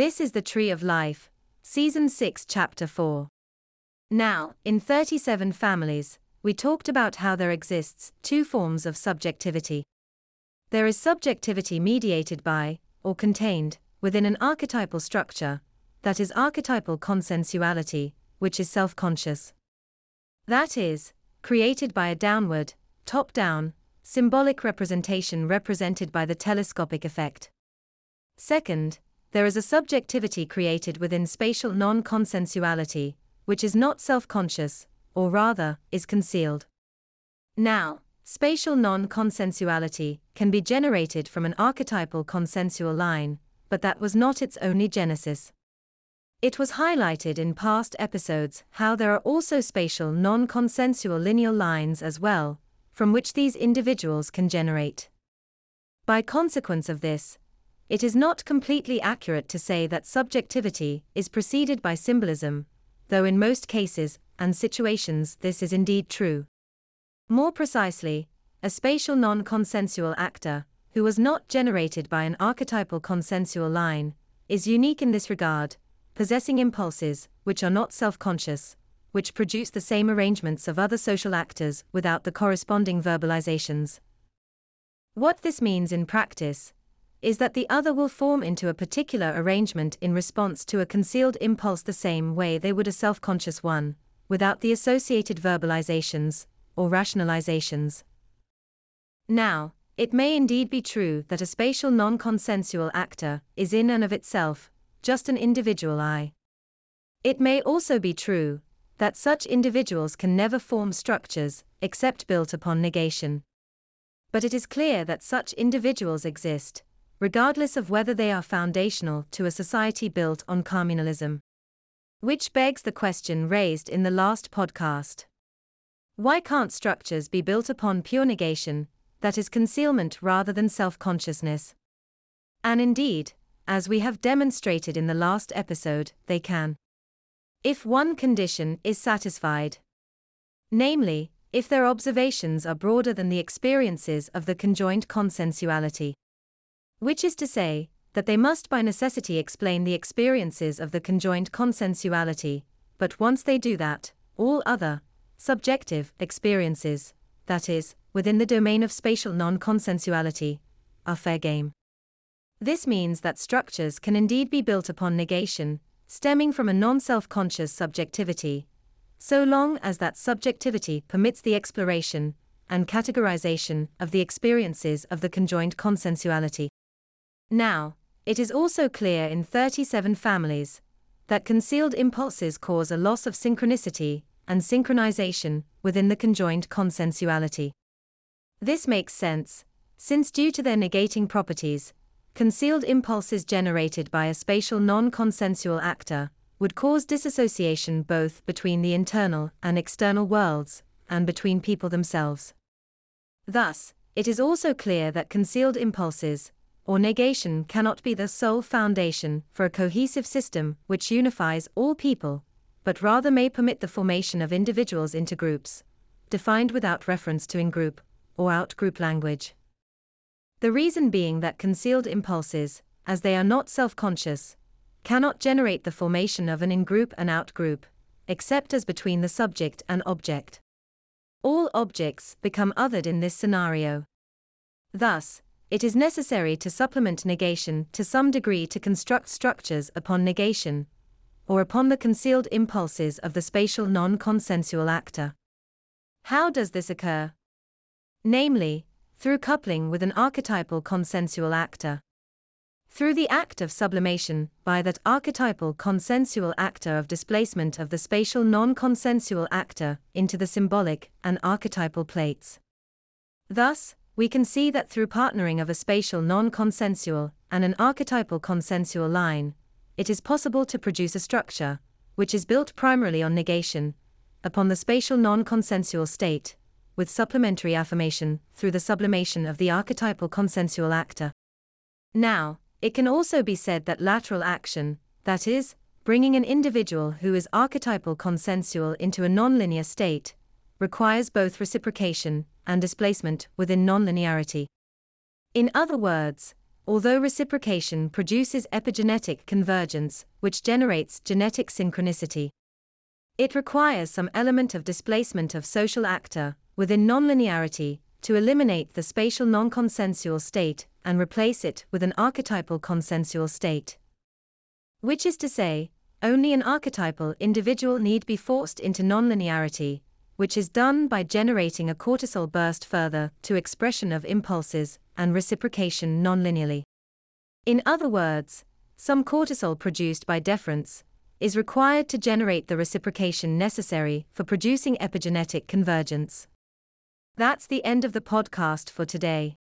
This is the Tree of Life, Season 6, Chapter 4. Now, in 37 families, we talked about how there exists two forms of subjectivity. There is subjectivity mediated by, or contained, within an archetypal structure, that is archetypal consensuality, which is self conscious. That is, created by a downward, top down, symbolic representation represented by the telescopic effect. Second, there is a subjectivity created within spatial non consensuality, which is not self conscious, or rather, is concealed. Now, spatial non consensuality can be generated from an archetypal consensual line, but that was not its only genesis. It was highlighted in past episodes how there are also spatial non consensual lineal lines as well, from which these individuals can generate. By consequence of this, it is not completely accurate to say that subjectivity is preceded by symbolism, though in most cases and situations this is indeed true. More precisely, a spatial non consensual actor, who was not generated by an archetypal consensual line, is unique in this regard possessing impulses, which are not self conscious, which produce the same arrangements of other social actors without the corresponding verbalizations. What this means in practice is that the other will form into a particular arrangement in response to a concealed impulse the same way they would a self conscious one, without the associated verbalizations or rationalizations. Now, it may indeed be true that a spatial non consensual actor is in and of itself just an individual I. It may also be true that such individuals can never form structures except built upon negation. But it is clear that such individuals exist, regardless of whether they are foundational to a society built on communalism. Which begs the question raised in the last podcast. Why can't structures be built upon pure negation, that is concealment rather than self consciousness? And indeed, as we have demonstrated in the last episode, they can. If one condition is satisfied. Namely, if their observations are broader than the experiences of the conjoined consensuality. Which is to say, that they must by necessity explain the experiences of the conjoined consensuality, but once they do that, all other, subjective, experiences, that is, within the domain of spatial non consensuality, are fair game. This means that structures can indeed be built upon negation, stemming from a non self conscious subjectivity, so long as that subjectivity permits the exploration and categorization of the experiences of the conjoined consensuality. Now, it is also clear in 37 families that concealed impulses cause a loss of synchronicity and synchronization within the conjoined consensuality. This makes sense, since due to their negating properties, Concealed impulses generated by a spatial non consensual actor would cause disassociation both between the internal and external worlds, and between people themselves. Thus, it is also clear that concealed impulses, or negation, cannot be the sole foundation for a cohesive system which unifies all people, but rather may permit the formation of individuals into groups, defined without reference to in group or out group language. The reason being that concealed impulses, as they are not self conscious, cannot generate the formation of an in group and out group, except as between the subject and object. All objects become othered in this scenario. Thus, it is necessary to supplement negation to some degree to construct structures upon negation, or upon the concealed impulses of the spatial non consensual actor. How does this occur? Namely, through coupling with an archetypal consensual actor. Through the act of sublimation by that archetypal consensual actor of displacement of the spatial non consensual actor into the symbolic and archetypal plates. Thus, we can see that through partnering of a spatial non consensual and an archetypal consensual line, it is possible to produce a structure, which is built primarily on negation, upon the spatial non consensual state, with supplementary affirmation through the sublimation of the archetypal consensual actor. Now, it can also be said that lateral action, that is, bringing an individual who is archetypal consensual into a nonlinear state, requires both reciprocation and displacement within nonlinearity. In other words, although reciprocation produces epigenetic convergence, which generates genetic synchronicity. It requires some element of displacement of social actor within nonlinearity to eliminate the spatial non-consensual state and replace it with an archetypal consensual state. Which is to say, only an archetypal individual need be forced into nonlinearity, which is done by generating a cortisol burst further to expression of impulses and reciprocation nonlinearly. In other words, some cortisol produced by deference is required to generate the reciprocation necessary for producing epigenetic convergence. That's the end of the podcast for today.